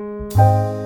Música